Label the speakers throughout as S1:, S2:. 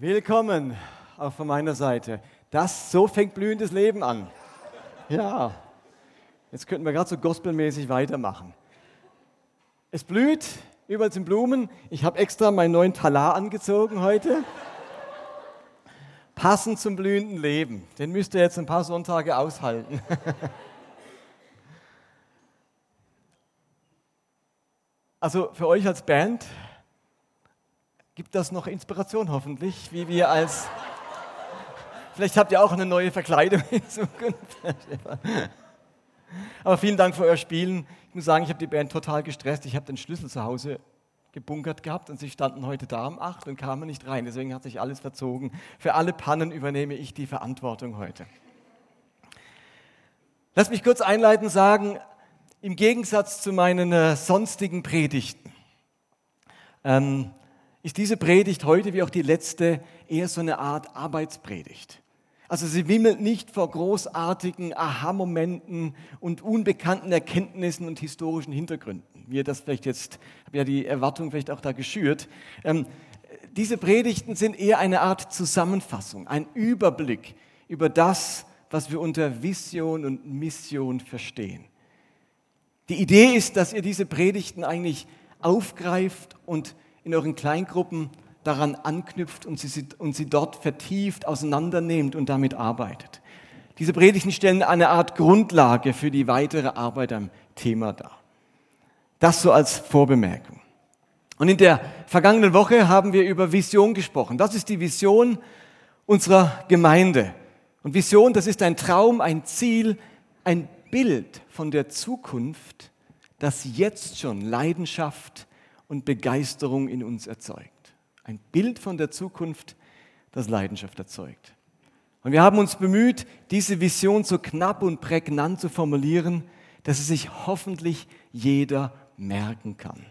S1: Willkommen auch von meiner Seite. Das, so fängt blühendes Leben an. Ja, jetzt könnten wir gerade so gospelmäßig weitermachen. Es blüht, überall sind Blumen. Ich habe extra meinen neuen Talar angezogen heute. Passend zum blühenden Leben. Den müsst ihr jetzt ein paar Sonntage aushalten. Also für euch als Band gibt das noch Inspiration hoffentlich, wie wir als... Vielleicht habt ihr auch eine neue Verkleidung in Zukunft. Aber vielen Dank für euer Spielen. Ich muss sagen, ich habe die Band total gestresst. Ich habe den Schlüssel zu Hause gebunkert gehabt und sie standen heute da um 8 und kamen nicht rein. Deswegen hat sich alles verzogen. Für alle Pannen übernehme ich die Verantwortung heute. Lass mich kurz einleitend sagen, im Gegensatz zu meinen äh, sonstigen Predigten, ähm, ist diese Predigt heute wie auch die letzte eher so eine Art Arbeitspredigt. Also sie wimmelt nicht vor großartigen Aha-Momenten und unbekannten Erkenntnissen und historischen Hintergründen. Mir das vielleicht jetzt, habe ja die Erwartung vielleicht auch da geschürt. Ähm, diese Predigten sind eher eine Art Zusammenfassung, ein Überblick über das, was wir unter Vision und Mission verstehen. Die Idee ist, dass ihr diese Predigten eigentlich aufgreift und in euren Kleingruppen daran anknüpft und sie, und sie dort vertieft auseinandernehmt und damit arbeitet. Diese Predigten stellen eine Art Grundlage für die weitere Arbeit am Thema dar. Das so als Vorbemerkung. Und in der vergangenen Woche haben wir über Vision gesprochen. Das ist die Vision unserer Gemeinde. Und Vision, das ist ein Traum, ein Ziel, ein Bild von der Zukunft, das jetzt schon Leidenschaft und Begeisterung in uns erzeugt. Ein Bild von der Zukunft, das Leidenschaft erzeugt. Und wir haben uns bemüht, diese Vision so knapp und prägnant zu formulieren, dass es sich hoffentlich jeder merken kann.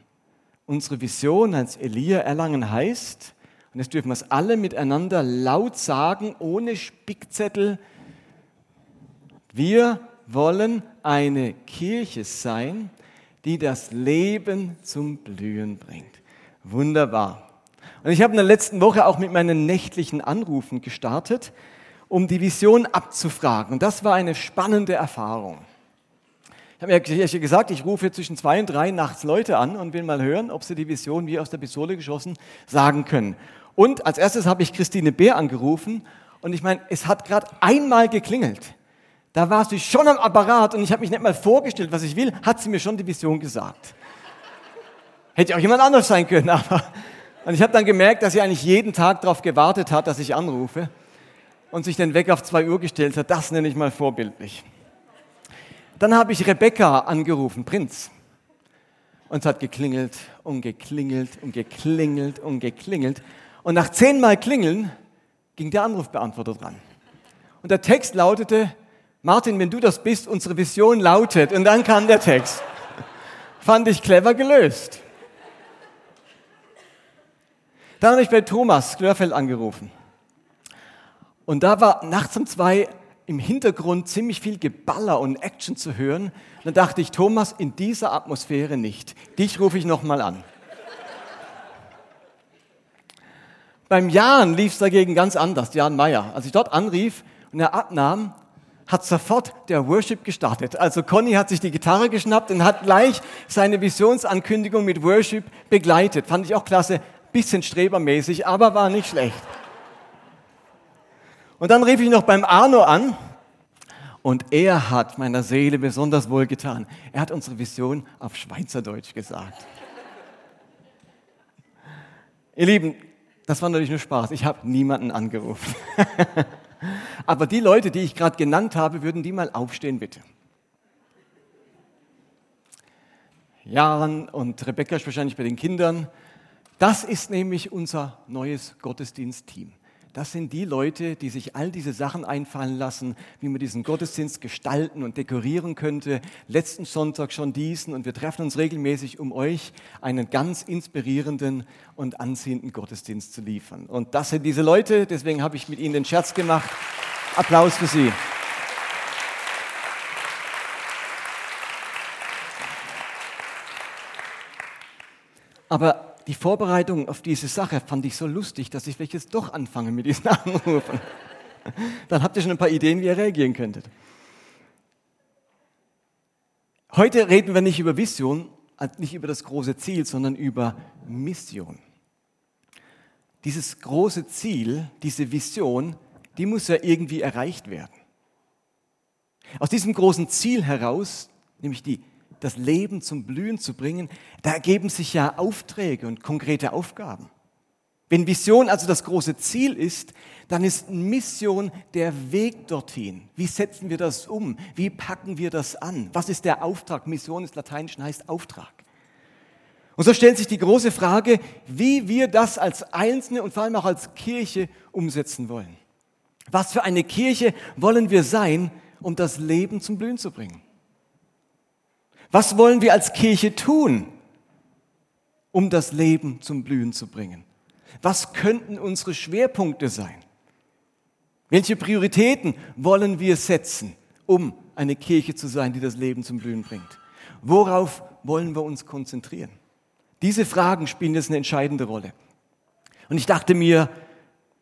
S1: Unsere Vision als Elia Erlangen heißt, und jetzt dürfen wir es alle miteinander laut sagen, ohne Spickzettel, wir wollen eine Kirche sein, die das Leben zum Blühen bringt. Wunderbar. Und ich habe in der letzten Woche auch mit meinen nächtlichen Anrufen gestartet, um die Vision abzufragen. Und das war eine spannende Erfahrung. Ich habe mir gesagt, ich rufe zwischen zwei und drei nachts Leute an und will mal hören, ob sie die Vision wie aus der Pistole geschossen sagen können. Und als erstes habe ich Christine Bär angerufen und ich meine, es hat gerade einmal geklingelt. Da war sie schon am Apparat und ich habe mich nicht mal vorgestellt, was ich will, hat sie mir schon die Vision gesagt. Hätte auch jemand anders sein können, aber. Und ich habe dann gemerkt, dass sie eigentlich jeden Tag darauf gewartet hat, dass ich anrufe und sich den Wecker auf zwei Uhr gestellt hat. Das nenne ich mal vorbildlich. Dann habe ich Rebecca angerufen, Prinz. Und es hat geklingelt und geklingelt und geklingelt und geklingelt. Und nach zehnmal Klingeln ging der Anrufbeantworter dran. Und der Text lautete, Martin, wenn du das bist, unsere Vision lautet. Und dann kam der Text. Fand ich clever gelöst. Dann habe ich bei Thomas Klörfeld angerufen. Und da war nachts um zwei im Hintergrund ziemlich viel Geballer und Action zu hören. Und dann dachte ich, Thomas, in dieser Atmosphäre nicht. Dich rufe ich nochmal an. Beim Jan lief es dagegen ganz anders, Jan Meyer. Als ich dort anrief und er abnahm, hat sofort der Worship gestartet. Also Conny hat sich die Gitarre geschnappt und hat gleich seine Visionsankündigung mit Worship begleitet. Fand ich auch klasse, bisschen strebermäßig, aber war nicht schlecht. Und dann rief ich noch beim Arno an und er hat meiner Seele besonders wohl getan. Er hat unsere Vision auf Schweizerdeutsch gesagt. Ihr Lieben, das war natürlich nur Spaß. Ich habe niemanden angerufen. Aber die Leute, die ich gerade genannt habe, würden die mal aufstehen, bitte. Jan und Rebecca ist wahrscheinlich bei den Kindern. Das ist nämlich unser neues Gottesdienstteam. Das sind die Leute, die sich all diese Sachen einfallen lassen, wie man diesen Gottesdienst gestalten und dekorieren könnte. Letzten Sonntag schon diesen und wir treffen uns regelmäßig, um euch einen ganz inspirierenden und anziehenden Gottesdienst zu liefern. Und das sind diese Leute, deswegen habe ich mit ihnen den Scherz gemacht. Applaus für sie. Aber die Vorbereitung auf diese Sache fand ich so lustig, dass ich jetzt doch anfange mit diesen Anrufen. Dann habt ihr schon ein paar Ideen, wie ihr reagieren könntet. Heute reden wir nicht über Vision, nicht über das große Ziel, sondern über Mission. Dieses große Ziel, diese Vision, die muss ja irgendwie erreicht werden. Aus diesem großen Ziel heraus, nämlich die, das Leben zum Blühen zu bringen, da ergeben sich ja Aufträge und konkrete Aufgaben. Wenn Vision also das große Ziel ist, dann ist Mission der Weg dorthin. Wie setzen wir das um? Wie packen wir das an? Was ist der Auftrag? Mission ist lateinisch und heißt Auftrag. Und so stellt sich die große Frage, wie wir das als Einzelne und vor allem auch als Kirche umsetzen wollen. Was für eine Kirche wollen wir sein, um das Leben zum Blühen zu bringen? Was wollen wir als Kirche tun, um das Leben zum Blühen zu bringen? Was könnten unsere Schwerpunkte sein? Welche Prioritäten wollen wir setzen, um eine Kirche zu sein, die das Leben zum Blühen bringt? Worauf wollen wir uns konzentrieren? Diese Fragen spielen jetzt eine entscheidende Rolle. Und ich dachte mir,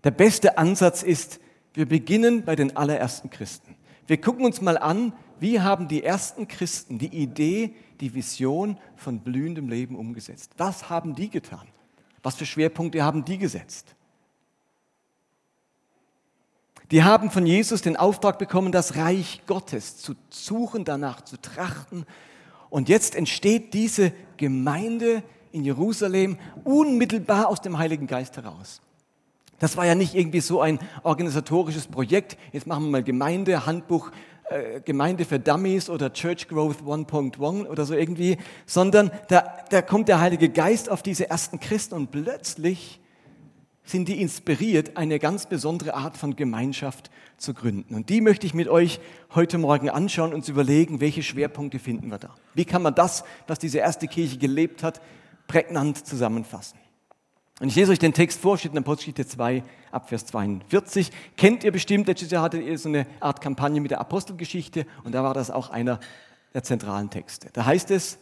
S1: der beste Ansatz ist, wir beginnen bei den allerersten Christen. Wir gucken uns mal an, wie haben die ersten Christen die Idee, die Vision von blühendem Leben umgesetzt? Was haben die getan? Was für Schwerpunkte haben die gesetzt? Die haben von Jesus den Auftrag bekommen, das Reich Gottes zu suchen, danach zu trachten. Und jetzt entsteht diese Gemeinde in Jerusalem unmittelbar aus dem Heiligen Geist heraus. Das war ja nicht irgendwie so ein organisatorisches Projekt. Jetzt machen wir mal Gemeinde, Handbuch, äh, Gemeinde für Dummies oder Church Growth 1.1 oder so irgendwie, sondern da, da kommt der Heilige Geist auf diese ersten Christen und plötzlich sind die inspiriert, eine ganz besondere Art von Gemeinschaft zu gründen. Und die möchte ich mit euch heute Morgen anschauen und überlegen, welche Schwerpunkte finden wir da. Wie kann man das, was diese erste Kirche gelebt hat, prägnant zusammenfassen? Und ich lese euch den Text vor, steht in Apostelgeschichte 2, Abvers 42. Kennt ihr bestimmt, letztes Jahr hattet ihr so eine Art Kampagne mit der Apostelgeschichte und da war das auch einer der zentralen Texte. Da heißt es,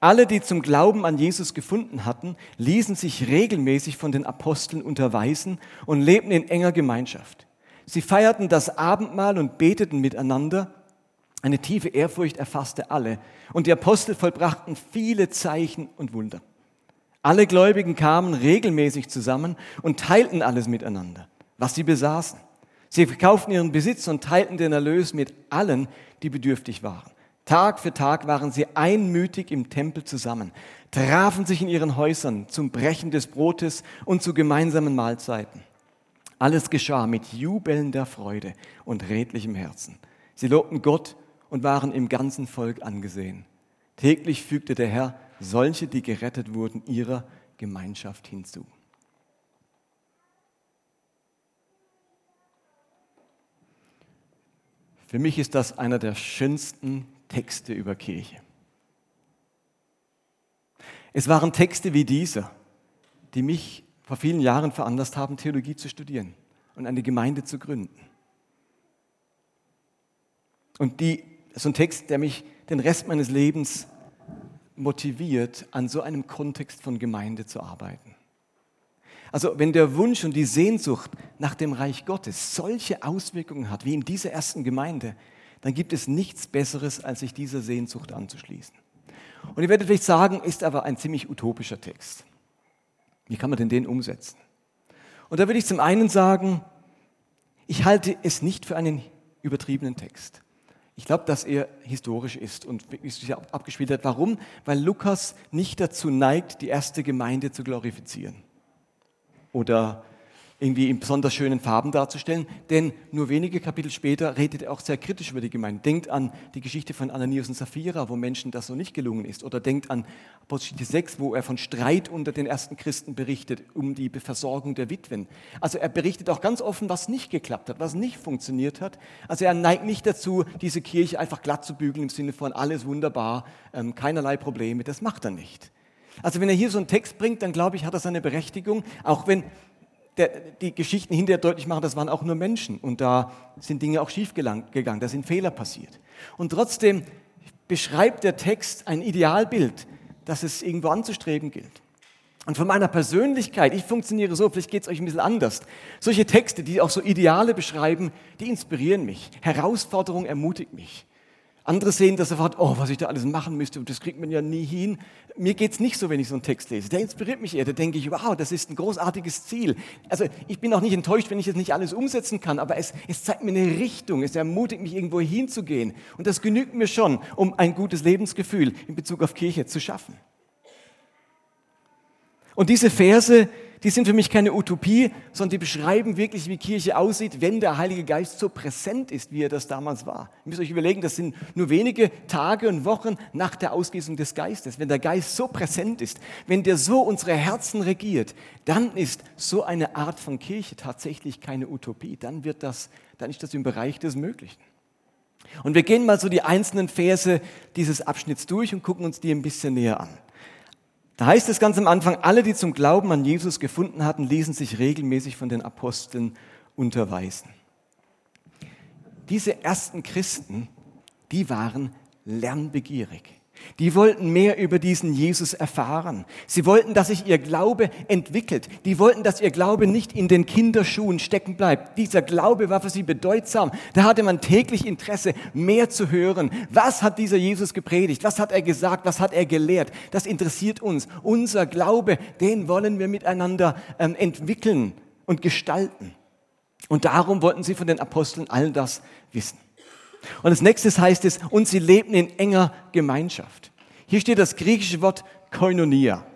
S1: alle, die zum Glauben an Jesus gefunden hatten, ließen sich regelmäßig von den Aposteln unterweisen und lebten in enger Gemeinschaft. Sie feierten das Abendmahl und beteten miteinander. Eine tiefe Ehrfurcht erfasste alle und die Apostel vollbrachten viele Zeichen und Wunder. Alle Gläubigen kamen regelmäßig zusammen und teilten alles miteinander, was sie besaßen. Sie verkauften ihren Besitz und teilten den Erlös mit allen, die bedürftig waren. Tag für Tag waren sie einmütig im Tempel zusammen, trafen sich in ihren Häusern zum Brechen des Brotes und zu gemeinsamen Mahlzeiten. Alles geschah mit jubelnder Freude und redlichem Herzen. Sie lobten Gott und waren im ganzen Volk angesehen. Täglich fügte der Herr solche, die gerettet wurden, ihrer Gemeinschaft hinzu. Für mich ist das einer der schönsten Texte über Kirche. Es waren Texte wie dieser, die mich vor vielen Jahren veranlasst haben, Theologie zu studieren und eine Gemeinde zu gründen. Und die, so ein Text, der mich den Rest meines Lebens motiviert, an so einem Kontext von Gemeinde zu arbeiten. Also wenn der Wunsch und die Sehnsucht nach dem Reich Gottes solche Auswirkungen hat wie in dieser ersten Gemeinde, dann gibt es nichts Besseres, als sich dieser Sehnsucht anzuschließen. Und ihr werdet vielleicht sagen, ist aber ein ziemlich utopischer Text. Wie kann man denn den umsetzen? Und da würde ich zum einen sagen, ich halte es nicht für einen übertriebenen Text. Ich glaube, dass er historisch ist und sich abgespielt hat. Warum? Weil Lukas nicht dazu neigt, die erste Gemeinde zu glorifizieren oder irgendwie in besonders schönen Farben darzustellen, denn nur wenige Kapitel später redet er auch sehr kritisch über die Gemeinde. Denkt an die Geschichte von Ananias und Sapphira, wo Menschen das so nicht gelungen ist. Oder denkt an Apostelgeschichte 6, wo er von Streit unter den ersten Christen berichtet, um die Versorgung der Witwen. Also er berichtet auch ganz offen, was nicht geklappt hat, was nicht funktioniert hat. Also er neigt nicht dazu, diese Kirche einfach glatt zu bügeln im Sinne von alles wunderbar, ähm, keinerlei Probleme. Das macht er nicht. Also wenn er hier so einen Text bringt, dann glaube ich, hat er seine Berechtigung, auch wenn der, die Geschichten hinterher deutlich machen, das waren auch nur Menschen und da sind Dinge auch schief gegangen, da sind Fehler passiert. Und trotzdem beschreibt der Text ein Idealbild, das es irgendwo anzustreben gilt. Und von meiner Persönlichkeit, ich funktioniere so, vielleicht geht es euch ein bisschen anders. Solche Texte, die auch so Ideale beschreiben, die inspirieren mich. Herausforderung ermutigt mich. Andere sehen das sofort, oh, was ich da alles machen müsste und das kriegt man ja nie hin. Mir geht es nicht so, wenn ich so einen Text lese. Der inspiriert mich eher. Da denke ich, wow, das ist ein großartiges Ziel. Also ich bin auch nicht enttäuscht, wenn ich jetzt nicht alles umsetzen kann, aber es, es zeigt mir eine Richtung. Es ermutigt mich, irgendwo hinzugehen. Und das genügt mir schon, um ein gutes Lebensgefühl in Bezug auf Kirche zu schaffen. Und diese Verse, die sind für mich keine Utopie, sondern die beschreiben wirklich, wie Kirche aussieht, wenn der Heilige Geist so präsent ist, wie er das damals war. Ihr müsst euch überlegen, das sind nur wenige Tage und Wochen nach der Ausgießung des Geistes. Wenn der Geist so präsent ist, wenn der so unsere Herzen regiert, dann ist so eine Art von Kirche tatsächlich keine Utopie. Dann wird das, dann ist das im Bereich des Möglichen. Und wir gehen mal so die einzelnen Verse dieses Abschnitts durch und gucken uns die ein bisschen näher an. Da heißt es ganz am Anfang, alle, die zum Glauben an Jesus gefunden hatten, ließen sich regelmäßig von den Aposteln unterweisen. Diese ersten Christen, die waren lernbegierig. Die wollten mehr über diesen Jesus erfahren. Sie wollten, dass sich ihr Glaube entwickelt. Die wollten, dass ihr Glaube nicht in den Kinderschuhen stecken bleibt. Dieser Glaube war für sie bedeutsam. Da hatte man täglich Interesse, mehr zu hören. Was hat dieser Jesus gepredigt? Was hat er gesagt? Was hat er gelehrt? Das interessiert uns. Unser Glaube, den wollen wir miteinander ähm, entwickeln und gestalten. Und darum wollten sie von den Aposteln all das wissen. Und als nächstes heißt es, und sie lebten in enger Gemeinschaft. Hier steht das griechische Wort Koinonia.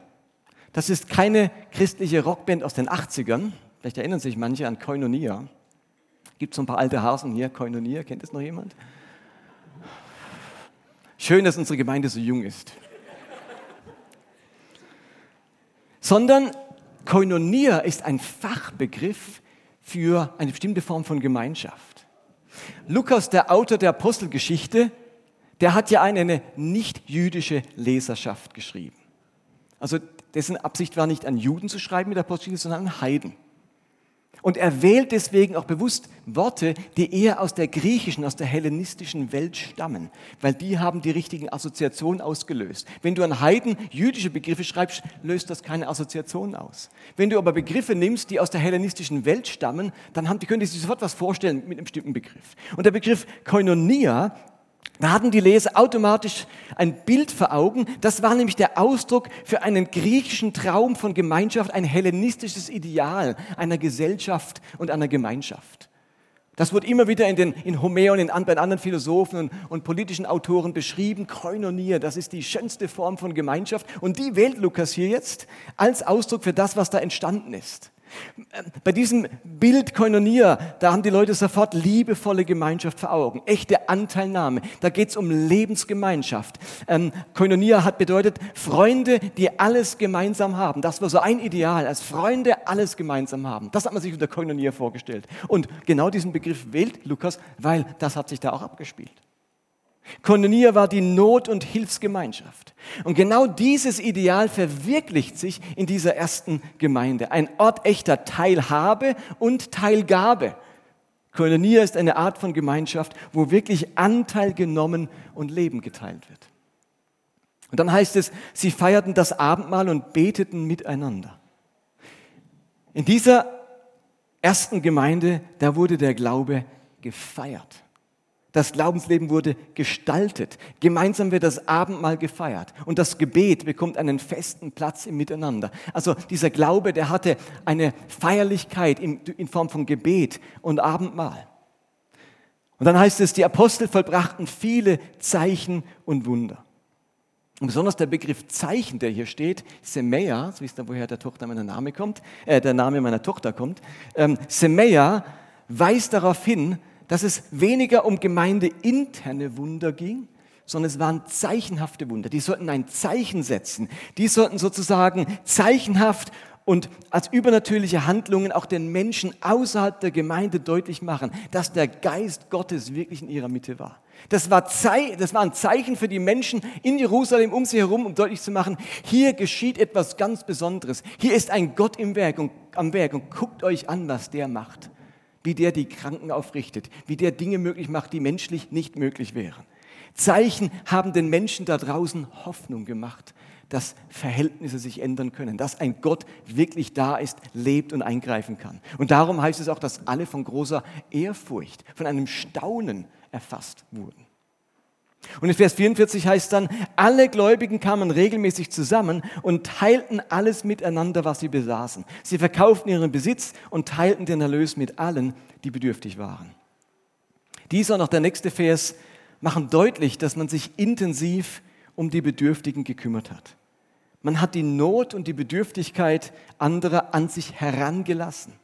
S1: Das ist keine christliche Rockband aus den 80ern. Vielleicht erinnern sich manche an Koinonia. Gibt so ein paar alte Hasen hier, Koinonia, kennt es noch jemand? Schön, dass unsere Gemeinde so jung ist. Sondern Koinonia ist ein Fachbegriff für eine bestimmte Form von Gemeinschaft. Lukas, der Autor der Apostelgeschichte, der hat ja eine nicht-jüdische Leserschaft geschrieben. Also dessen Absicht war nicht an Juden zu schreiben mit der Apostelgeschichte, sondern an Heiden. Und er wählt deswegen auch bewusst Worte, die eher aus der griechischen, aus der hellenistischen Welt stammen, weil die haben die richtigen Assoziationen ausgelöst. Wenn du an Heiden jüdische Begriffe schreibst, löst das keine Assoziationen aus. Wenn du aber Begriffe nimmst, die aus der hellenistischen Welt stammen, dann haben, die können die sich sofort was vorstellen mit einem bestimmten Begriff. Und der Begriff Koinonia, da hatten die Leser automatisch ein Bild vor Augen. Das war nämlich der Ausdruck für einen griechischen Traum von Gemeinschaft, ein hellenistisches Ideal einer Gesellschaft und einer Gemeinschaft. Das wird immer wieder in, den, in Homer und in, bei anderen Philosophen und, und politischen Autoren beschrieben. Koinonia, das ist die schönste Form von Gemeinschaft. Und die wählt Lukas hier jetzt als Ausdruck für das, was da entstanden ist. Bei diesem Bild Koinonia, da haben die Leute sofort liebevolle Gemeinschaft vor Augen, echte Anteilnahme. Da geht es um Lebensgemeinschaft. Ähm, Koinonia hat bedeutet Freunde, die alles gemeinsam haben. Das war so ein Ideal, als Freunde alles gemeinsam haben. Das hat man sich unter Koinonia vorgestellt. Und genau diesen Begriff wählt Lukas, weil das hat sich da auch abgespielt. Koinonia war die Not- und Hilfsgemeinschaft. Und genau dieses Ideal verwirklicht sich in dieser ersten Gemeinde. Ein Ort echter Teilhabe und Teilgabe. Koinonia ist eine Art von Gemeinschaft, wo wirklich Anteil genommen und Leben geteilt wird. Und dann heißt es, sie feierten das Abendmahl und beteten miteinander. In dieser ersten Gemeinde, da wurde der Glaube gefeiert. Das Glaubensleben wurde gestaltet. Gemeinsam wird das Abendmahl gefeiert. Und das Gebet bekommt einen festen Platz im Miteinander. Also dieser Glaube, der hatte eine Feierlichkeit in, in Form von Gebet und Abendmahl. Und dann heißt es, die Apostel vollbrachten viele Zeichen und Wunder. Und besonders der Begriff Zeichen, der hier steht, Semeia, so wisst ihr, woher der Tochter meiner Name kommt, äh, der Name meiner Tochter kommt, ähm, Semeia weist darauf hin, dass es weniger um gemeindeinterne Wunder ging, sondern es waren zeichenhafte Wunder. Die sollten ein Zeichen setzen. Die sollten sozusagen zeichenhaft und als übernatürliche Handlungen auch den Menschen außerhalb der Gemeinde deutlich machen, dass der Geist Gottes wirklich in ihrer Mitte war. Das war, das war ein Zeichen für die Menschen in Jerusalem um sie herum, um deutlich zu machen, hier geschieht etwas ganz Besonderes. Hier ist ein Gott im Werk und, am Werk und guckt euch an, was der macht wie der die Kranken aufrichtet, wie der Dinge möglich macht, die menschlich nicht möglich wären. Zeichen haben den Menschen da draußen Hoffnung gemacht, dass Verhältnisse sich ändern können, dass ein Gott wirklich da ist, lebt und eingreifen kann. Und darum heißt es auch, dass alle von großer Ehrfurcht, von einem Staunen erfasst wurden. Und in Vers 44 heißt dann, alle Gläubigen kamen regelmäßig zusammen und teilten alles miteinander, was sie besaßen. Sie verkauften ihren Besitz und teilten den Erlös mit allen, die bedürftig waren. Dieser und auch der nächste Vers machen deutlich, dass man sich intensiv um die Bedürftigen gekümmert hat. Man hat die Not und die Bedürftigkeit anderer an sich herangelassen.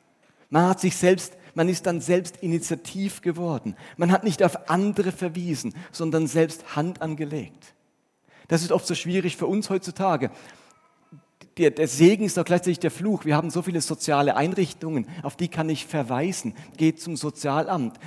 S1: Man hat sich selbst, man ist dann selbst initiativ geworden. Man hat nicht auf andere verwiesen, sondern selbst Hand angelegt. Das ist oft so schwierig für uns heutzutage der, der Segen ist doch gleichzeitig der Fluch. Wir haben so viele soziale Einrichtungen, auf die kann ich verweisen. Geht zum Sozialamt,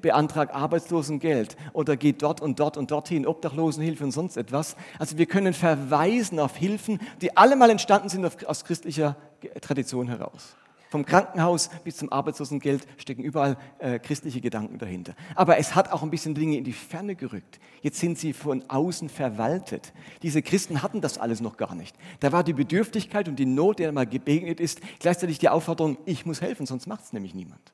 S1: beantragt Arbeitslosengeld oder geht dort und dort und dorthin, Obdachlosenhilfe und sonst etwas. Also wir können verweisen auf Hilfen, die alle mal entstanden sind aus christlicher Tradition heraus. Vom Krankenhaus bis zum Arbeitslosengeld stecken überall äh, christliche Gedanken dahinter. Aber es hat auch ein bisschen Dinge in die Ferne gerückt. Jetzt sind sie von außen verwaltet. Diese Christen hatten das alles noch gar nicht. Da war die Bedürftigkeit und die Not, der mal gebegnet ist, gleichzeitig die Aufforderung, ich muss helfen, sonst macht es nämlich niemand.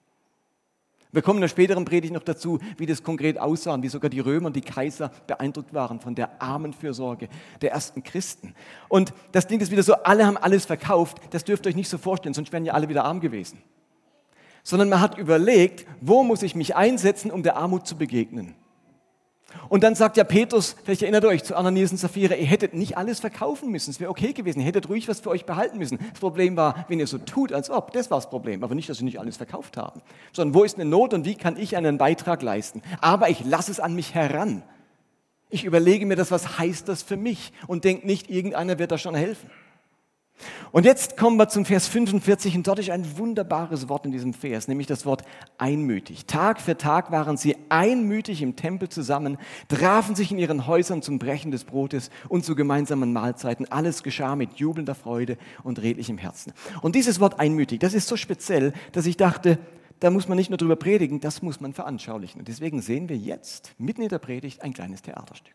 S1: Wir kommen in der späteren Predigt noch dazu, wie das konkret aussah und wie sogar die Römer und die Kaiser beeindruckt waren von der Armenfürsorge der ersten Christen. Und das Ding ist wieder so, alle haben alles verkauft, das dürft ihr euch nicht so vorstellen, sonst wären ja alle wieder arm gewesen. Sondern man hat überlegt, wo muss ich mich einsetzen, um der Armut zu begegnen. Und dann sagt ja Petrus, vielleicht erinnert euch zu Ananias und Sapphira, ihr hättet nicht alles verkaufen müssen, es wäre okay gewesen, ihr hättet ruhig was für euch behalten müssen. Das Problem war, wenn ihr so tut, als ob, das war das Problem, aber nicht, dass sie nicht alles verkauft haben, sondern wo ist eine Not und wie kann ich einen Beitrag leisten? Aber ich lasse es an mich heran. Ich überlege mir das, was heißt das für mich und denke nicht, irgendeiner wird da schon helfen. Und jetzt kommen wir zum Vers 45 und dort ist ein wunderbares Wort in diesem Vers, nämlich das Wort einmütig. Tag für Tag waren sie einmütig im Tempel zusammen, trafen sich in ihren Häusern zum Brechen des Brotes und zu gemeinsamen Mahlzeiten. Alles geschah mit jubelnder Freude und redlichem Herzen. Und dieses Wort einmütig, das ist so speziell, dass ich dachte, da muss man nicht nur drüber predigen, das muss man veranschaulichen. Und deswegen sehen wir jetzt mitten in der Predigt ein kleines Theaterstück.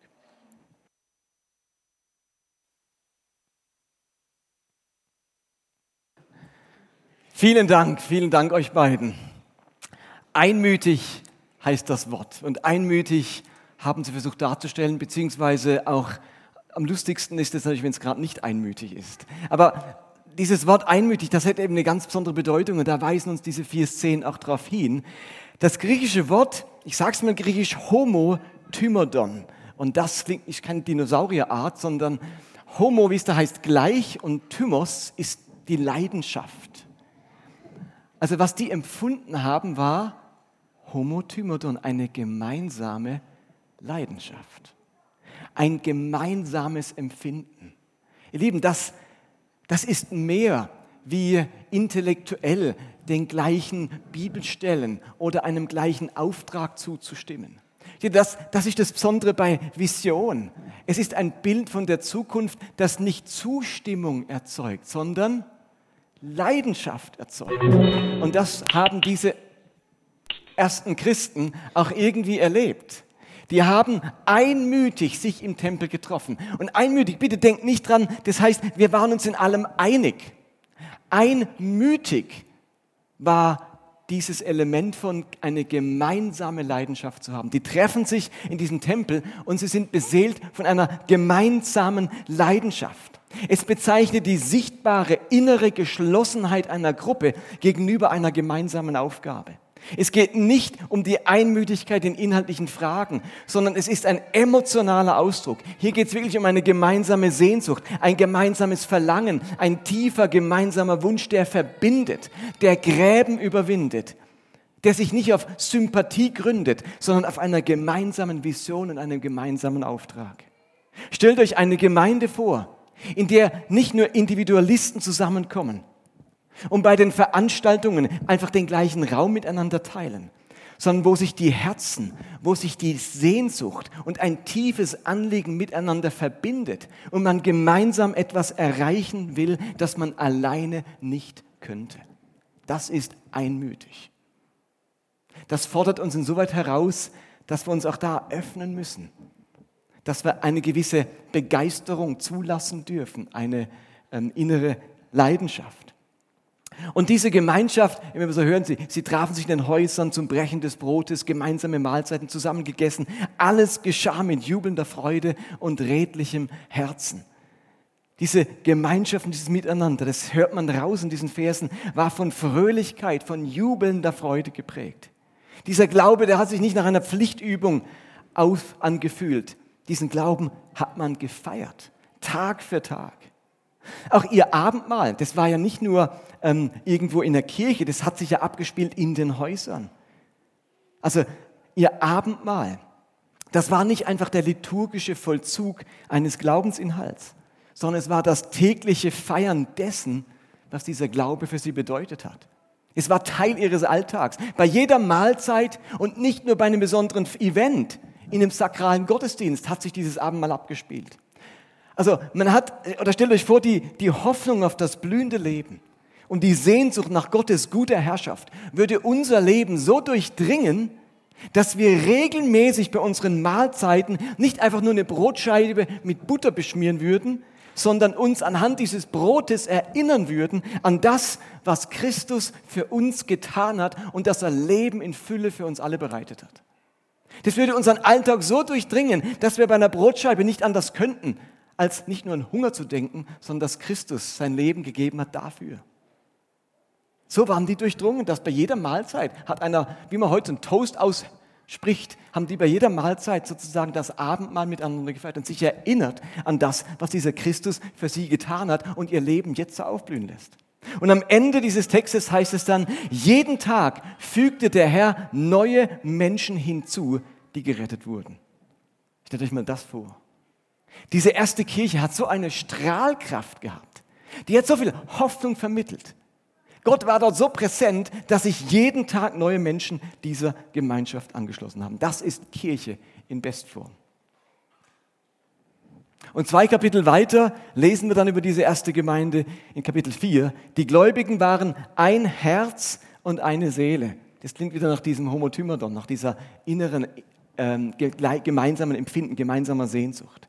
S1: Vielen Dank, vielen Dank euch beiden. Einmütig heißt das Wort und einmütig haben sie versucht darzustellen, beziehungsweise auch am lustigsten ist es natürlich, wenn es gerade nicht einmütig ist. Aber dieses Wort einmütig, das hat eben eine ganz besondere Bedeutung und da weisen uns diese vier Szenen auch darauf hin. Das griechische Wort, ich sage es mal griechisch, Homo Tymodon. Und das klingt nicht keine Dinosaurierart, sondern Homo, wie es da heißt, gleich und Thymos ist die Leidenschaft. Also was die empfunden haben, war Homotymodon, eine gemeinsame Leidenschaft, ein gemeinsames Empfinden. Ihr Lieben, das, das ist mehr wie intellektuell den gleichen Bibelstellen oder einem gleichen Auftrag zuzustimmen. Das, das ist das Besondere bei Vision. Es ist ein Bild von der Zukunft, das nicht Zustimmung erzeugt, sondern Leidenschaft erzeugt. Und das haben diese ersten Christen auch irgendwie erlebt. Die haben einmütig sich im Tempel getroffen. Und einmütig, bitte denkt nicht dran, das heißt, wir waren uns in allem einig. Einmütig war dieses Element von eine gemeinsame Leidenschaft zu haben. Die treffen sich in diesem Tempel und sie sind beseelt von einer gemeinsamen Leidenschaft. Es bezeichnet die sichtbare innere Geschlossenheit einer Gruppe gegenüber einer gemeinsamen Aufgabe. Es geht nicht um die Einmütigkeit in inhaltlichen Fragen, sondern es ist ein emotionaler Ausdruck. Hier geht es wirklich um eine gemeinsame Sehnsucht, ein gemeinsames Verlangen, ein tiefer gemeinsamer Wunsch, der verbindet, der Gräben überwindet, der sich nicht auf Sympathie gründet, sondern auf einer gemeinsamen Vision und einem gemeinsamen Auftrag. Stellt euch eine Gemeinde vor, in der nicht nur Individualisten zusammenkommen und bei den Veranstaltungen einfach den gleichen Raum miteinander teilen, sondern wo sich die Herzen, wo sich die Sehnsucht und ein tiefes Anliegen miteinander verbindet und man gemeinsam etwas erreichen will, das man alleine nicht könnte. Das ist einmütig. Das fordert uns insoweit heraus, dass wir uns auch da öffnen müssen dass wir eine gewisse Begeisterung zulassen dürfen, eine ähm, innere Leidenschaft. Und diese Gemeinschaft, immer so hören Sie, sie trafen sich in den Häusern zum Brechen des Brotes, gemeinsame Mahlzeiten zusammengegessen. Alles geschah mit jubelnder Freude und redlichem Herzen. Diese Gemeinschaft und dieses Miteinander, das hört man raus in diesen Versen, war von Fröhlichkeit, von jubelnder Freude geprägt. Dieser Glaube, der hat sich nicht nach einer Pflichtübung auf angefühlt. Diesen Glauben hat man gefeiert, Tag für Tag. Auch ihr Abendmahl, das war ja nicht nur ähm, irgendwo in der Kirche, das hat sich ja abgespielt in den Häusern. Also ihr Abendmahl, das war nicht einfach der liturgische Vollzug eines Glaubensinhalts, sondern es war das tägliche Feiern dessen, was dieser Glaube für sie bedeutet hat. Es war Teil ihres Alltags. Bei jeder Mahlzeit und nicht nur bei einem besonderen Event, in einem sakralen Gottesdienst hat sich dieses Abendmahl abgespielt. Also man hat, oder stellt euch vor, die, die Hoffnung auf das blühende Leben und die Sehnsucht nach Gottes guter Herrschaft würde unser Leben so durchdringen, dass wir regelmäßig bei unseren Mahlzeiten nicht einfach nur eine Brotscheibe mit Butter beschmieren würden, sondern uns anhand dieses Brotes erinnern würden an das, was Christus für uns getan hat und dass er Leben in Fülle für uns alle bereitet hat. Das würde unseren Alltag so durchdringen, dass wir bei einer Brotscheibe nicht anders könnten, als nicht nur an Hunger zu denken, sondern dass Christus sein Leben gegeben hat dafür. So waren die durchdrungen, dass bei jeder Mahlzeit hat einer, wie man heute einen Toast ausspricht, haben die bei jeder Mahlzeit sozusagen das Abendmahl miteinander gefeiert und sich erinnert an das, was dieser Christus für sie getan hat und ihr Leben jetzt so aufblühen lässt. Und am Ende dieses Textes heißt es dann, jeden Tag fügte der Herr neue Menschen hinzu, die gerettet wurden. Stellt euch mal das vor. Diese erste Kirche hat so eine Strahlkraft gehabt. Die hat so viel Hoffnung vermittelt. Gott war dort so präsent, dass sich jeden Tag neue Menschen dieser Gemeinschaft angeschlossen haben. Das ist Kirche in Bestform. Und zwei Kapitel weiter lesen wir dann über diese erste Gemeinde in Kapitel 4. Die Gläubigen waren ein Herz und eine Seele. Das klingt wieder nach diesem Homotymadon, nach dieser inneren ähm, gemeinsamen Empfinden, gemeinsamer Sehnsucht.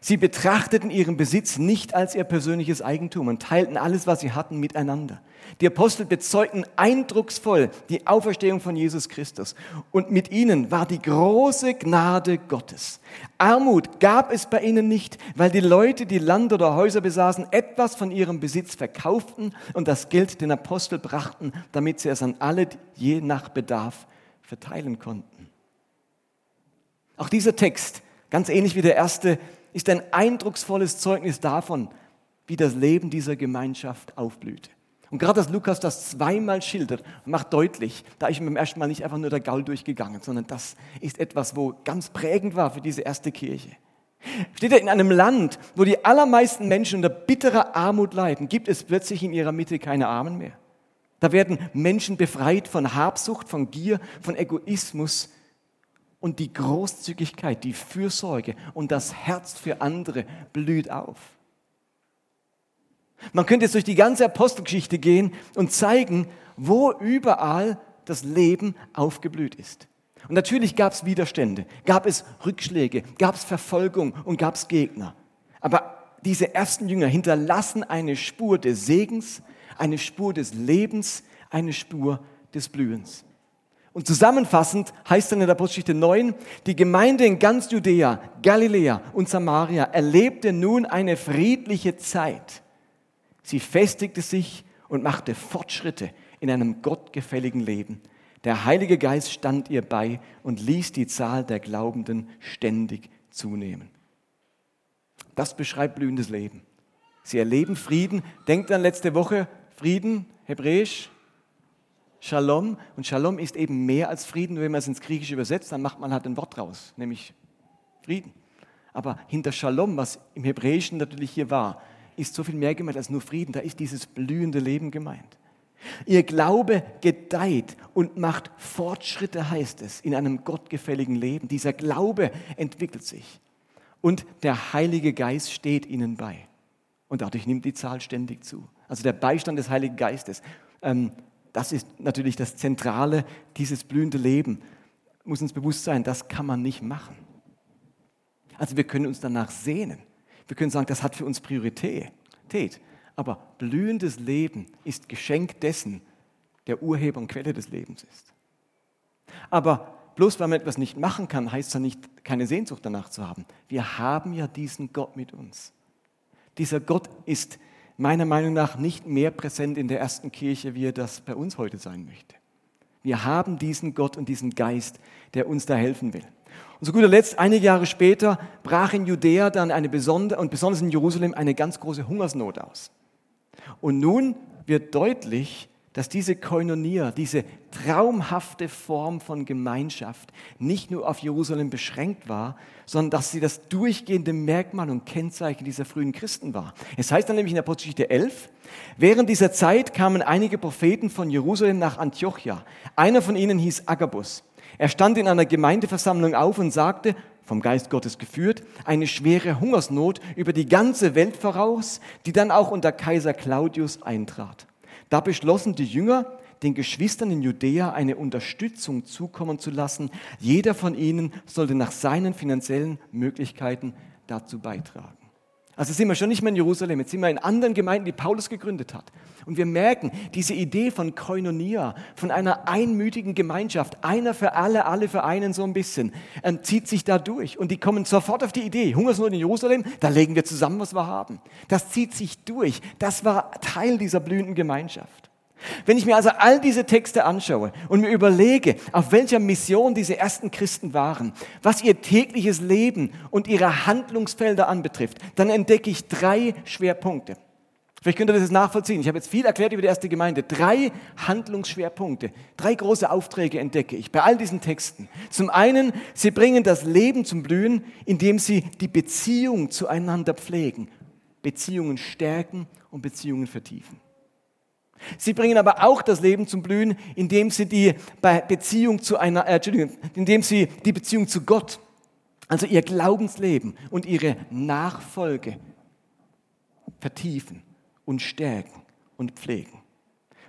S1: Sie betrachteten ihren Besitz nicht als ihr persönliches Eigentum und teilten alles, was sie hatten, miteinander. Die Apostel bezeugten eindrucksvoll die Auferstehung von Jesus Christus. Und mit ihnen war die große Gnade Gottes. Armut gab es bei ihnen nicht, weil die Leute, die Land oder Häuser besaßen, etwas von ihrem Besitz verkauften und das Geld den Apostel brachten, damit sie es an alle je nach Bedarf verteilen konnten. Auch dieser Text, ganz ähnlich wie der erste, ist ein eindrucksvolles Zeugnis davon, wie das Leben dieser Gemeinschaft aufblühte. Und gerade, dass Lukas das zweimal schildert, macht deutlich, da ist beim ersten Mal nicht einfach nur der Gaul durchgegangen, sondern das ist etwas, wo ganz prägend war für diese erste Kirche. Steht er in einem Land, wo die allermeisten Menschen unter bitterer Armut leiden, gibt es plötzlich in ihrer Mitte keine Armen mehr. Da werden Menschen befreit von Habsucht, von Gier, von Egoismus und die Großzügigkeit, die Fürsorge und das Herz für andere blüht auf. Man könnte jetzt durch die ganze Apostelgeschichte gehen und zeigen, wo überall das Leben aufgeblüht ist. Und natürlich gab es Widerstände, gab es Rückschläge, gab es Verfolgung und gab es Gegner. Aber diese ersten Jünger hinterlassen eine Spur des Segens, eine Spur des Lebens, eine Spur des Blühens. Und zusammenfassend heißt dann in der Apostelgeschichte 9, die Gemeinde in ganz Judäa, Galiläa und Samaria erlebte nun eine friedliche Zeit. Sie festigte sich und machte Fortschritte in einem gottgefälligen Leben. Der Heilige Geist stand ihr bei und ließ die Zahl der Glaubenden ständig zunehmen. Das beschreibt blühendes Leben. Sie erleben Frieden. Denkt an letzte Woche, Frieden, hebräisch, Shalom. Und Shalom ist eben mehr als Frieden. Wenn man es ins Griechische übersetzt, dann macht man halt ein Wort draus, nämlich Frieden. Aber hinter Shalom, was im Hebräischen natürlich hier war, ist so viel mehr gemeint als nur Frieden. Da ist dieses blühende Leben gemeint. Ihr Glaube gedeiht und macht Fortschritte, heißt es, in einem gottgefälligen Leben. Dieser Glaube entwickelt sich. Und der Heilige Geist steht ihnen bei. Und dadurch nimmt die Zahl ständig zu. Also der Beistand des Heiligen Geistes. Ähm, das ist natürlich das Zentrale, dieses blühende Leben. Muss uns bewusst sein, das kann man nicht machen. Also wir können uns danach sehnen. Wir können sagen, das hat für uns Priorität. Aber blühendes Leben ist Geschenk dessen, der Urheber und Quelle des Lebens ist. Aber bloß weil man etwas nicht machen kann, heißt das nicht, keine Sehnsucht danach zu haben. Wir haben ja diesen Gott mit uns. Dieser Gott ist meiner Meinung nach nicht mehr präsent in der ersten Kirche, wie er das bei uns heute sein möchte. Wir haben diesen Gott und diesen Geist, der uns da helfen will. Und zu guter Letzt, einige Jahre später, brach in Judäa dann eine besondere, und besonders in Jerusalem, eine ganz große Hungersnot aus. Und nun wird deutlich, dass diese Koinonia, diese traumhafte Form von Gemeinschaft nicht nur auf Jerusalem beschränkt war, sondern dass sie das durchgehende Merkmal und Kennzeichen dieser frühen Christen war. Es heißt dann nämlich in der Apostelgeschichte 11, während dieser Zeit kamen einige Propheten von Jerusalem nach Antiochia. Einer von ihnen hieß Agabus. Er stand in einer Gemeindeversammlung auf und sagte, vom Geist Gottes geführt, eine schwere Hungersnot über die ganze Welt voraus, die dann auch unter Kaiser Claudius eintrat. Da beschlossen die Jünger, den Geschwistern in Judäa eine Unterstützung zukommen zu lassen. Jeder von ihnen sollte nach seinen finanziellen Möglichkeiten dazu beitragen. Also sind wir schon nicht mehr in Jerusalem, jetzt sind wir in anderen Gemeinden, die Paulus gegründet hat. Und wir merken, diese Idee von Koinonia, von einer einmütigen Gemeinschaft, einer für alle, alle für einen so ein bisschen, ähm, zieht sich da durch. Und die kommen sofort auf die Idee, Hungersnot in Jerusalem, da legen wir zusammen, was wir haben. Das zieht sich durch. Das war Teil dieser blühenden Gemeinschaft. Wenn ich mir also all diese Texte anschaue und mir überlege, auf welcher Mission diese ersten Christen waren, was ihr tägliches Leben und ihre Handlungsfelder anbetrifft, dann entdecke ich drei Schwerpunkte. Vielleicht könnt ihr das jetzt nachvollziehen. Ich habe jetzt viel erklärt über die erste Gemeinde. Drei Handlungsschwerpunkte, drei große Aufträge entdecke ich bei all diesen Texten. Zum einen, sie bringen das Leben zum Blühen, indem sie die Beziehung zueinander pflegen, Beziehungen stärken und Beziehungen vertiefen. Sie bringen aber auch das Leben zum Blühen, indem sie die Beziehung zu einer, äh, Entschuldigung, indem sie die Beziehung zu Gott, also ihr Glaubensleben und ihre Nachfolge vertiefen und stärken und pflegen.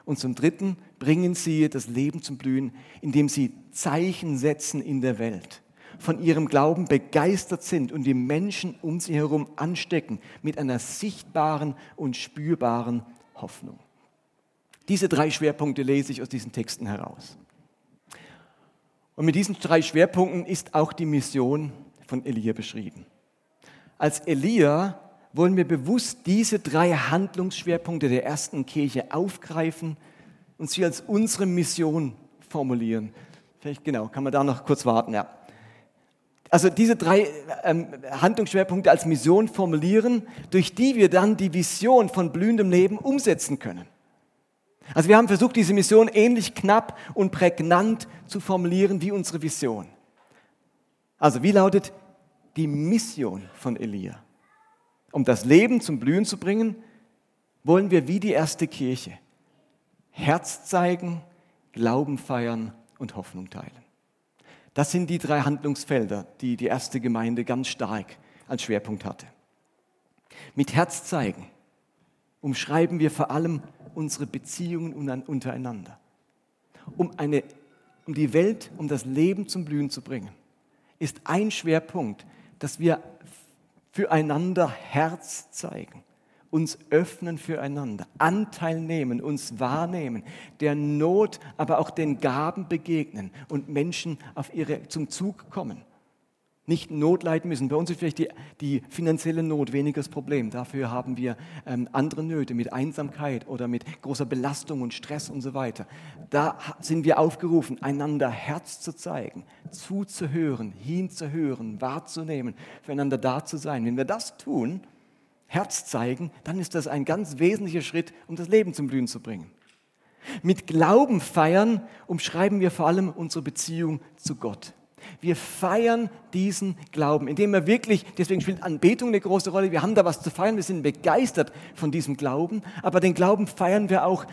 S1: Und zum Dritten bringen sie das Leben zum Blühen, indem sie Zeichen setzen in der Welt, von ihrem Glauben begeistert sind und die Menschen um sie herum anstecken mit einer sichtbaren und spürbaren Hoffnung. Diese drei Schwerpunkte lese ich aus diesen Texten heraus. Und mit diesen drei Schwerpunkten ist auch die Mission von Elia beschrieben. Als Elia wollen wir bewusst diese drei Handlungsschwerpunkte der ersten Kirche aufgreifen und sie als unsere Mission formulieren. Vielleicht genau, kann man da noch kurz warten, ja. Also diese drei ähm, Handlungsschwerpunkte als Mission formulieren, durch die wir dann die Vision von blühendem Leben umsetzen können. Also wir haben versucht, diese Mission ähnlich knapp und prägnant zu formulieren wie unsere Vision. Also wie lautet die Mission von Elia? Um das Leben zum Blühen zu bringen, wollen wir wie die erste Kirche Herz zeigen, Glauben feiern und Hoffnung teilen. Das sind die drei Handlungsfelder, die die erste Gemeinde ganz stark als Schwerpunkt hatte. Mit Herz zeigen umschreiben wir vor allem unsere Beziehungen untereinander. Um, eine, um die Welt, um das Leben zum Blühen zu bringen, ist ein Schwerpunkt, dass wir füreinander Herz zeigen, uns öffnen füreinander, Anteil nehmen, uns wahrnehmen, der Not, aber auch den Gaben begegnen und Menschen auf ihre, zum Zug kommen nicht Not leiden müssen. Bei uns ist vielleicht die, die finanzielle Not weniger das Problem. Dafür haben wir ähm, andere Nöte mit Einsamkeit oder mit großer Belastung und Stress und so weiter. Da sind wir aufgerufen, einander Herz zu zeigen, zuzuhören, hinzuhören, wahrzunehmen, füreinander da zu sein. Wenn wir das tun, Herz zeigen, dann ist das ein ganz wesentlicher Schritt, um das Leben zum Blühen zu bringen. Mit Glauben feiern umschreiben wir vor allem unsere Beziehung zu Gott. Wir feiern diesen Glauben, indem wir wirklich, deswegen spielt Anbetung eine große Rolle, wir haben da was zu feiern, wir sind begeistert von diesem Glauben, aber den Glauben feiern wir auch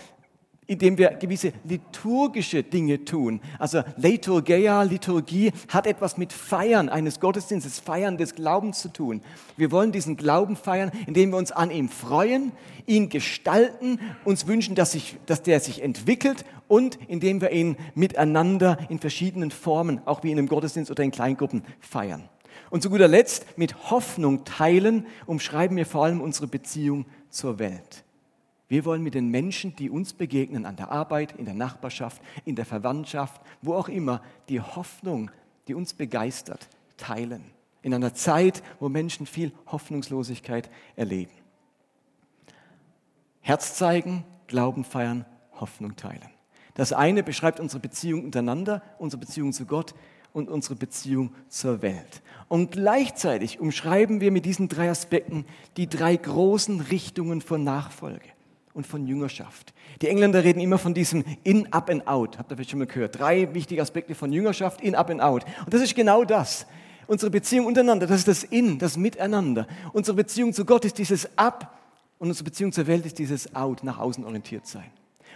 S1: indem wir gewisse liturgische Dinge tun. Also Liturgia, Liturgie hat etwas mit Feiern eines Gottesdienstes, Feiern des Glaubens zu tun. Wir wollen diesen Glauben feiern, indem wir uns an ihm freuen, ihn gestalten, uns wünschen, dass, sich, dass der sich entwickelt und indem wir ihn miteinander in verschiedenen Formen, auch wie in einem Gottesdienst oder in Kleingruppen, feiern. Und zu guter Letzt, mit Hoffnung teilen, umschreiben wir vor allem unsere Beziehung zur Welt. Wir wollen mit den Menschen, die uns begegnen, an der Arbeit, in der Nachbarschaft, in der Verwandtschaft, wo auch immer, die Hoffnung, die uns begeistert, teilen. In einer Zeit, wo Menschen viel Hoffnungslosigkeit erleben. Herz zeigen, Glauben feiern, Hoffnung teilen. Das eine beschreibt unsere Beziehung untereinander, unsere Beziehung zu Gott und unsere Beziehung zur Welt. Und gleichzeitig umschreiben wir mit diesen drei Aspekten die drei großen Richtungen von Nachfolge und von Jüngerschaft. Die Engländer reden immer von diesem In, Up and Out. Habt ihr vielleicht schon mal gehört? Drei wichtige Aspekte von Jüngerschaft, In, Up and Out. Und das ist genau das. Unsere Beziehung untereinander, das ist das In, das Miteinander. Unsere Beziehung zu Gott ist dieses Up und unsere Beziehung zur Welt ist dieses Out, nach außen orientiert sein.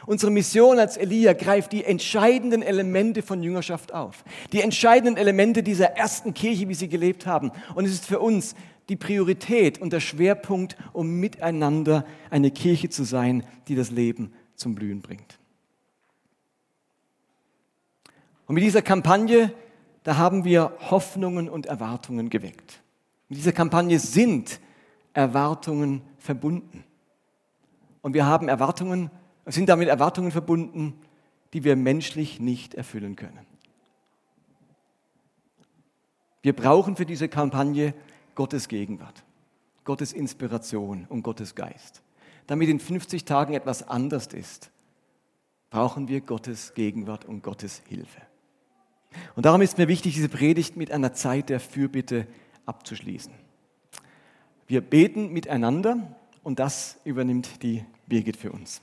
S1: Unsere Mission als Elia greift die entscheidenden Elemente von Jüngerschaft auf. Die entscheidenden Elemente dieser ersten Kirche, wie sie gelebt haben. Und es ist für uns die Priorität und der Schwerpunkt, um miteinander eine Kirche zu sein, die das Leben zum Blühen bringt. Und mit dieser Kampagne, da haben wir Hoffnungen und Erwartungen geweckt. Mit dieser Kampagne sind Erwartungen verbunden. Und wir haben Erwartungen, sind damit Erwartungen verbunden, die wir menschlich nicht erfüllen können. Wir brauchen für diese Kampagne Gottes Gegenwart, Gottes Inspiration und Gottes Geist. Damit in 50 Tagen etwas anders ist, brauchen wir Gottes Gegenwart und Gottes Hilfe. Und darum ist mir wichtig, diese Predigt mit einer Zeit der Fürbitte abzuschließen. Wir beten miteinander und das übernimmt die Birgit für uns.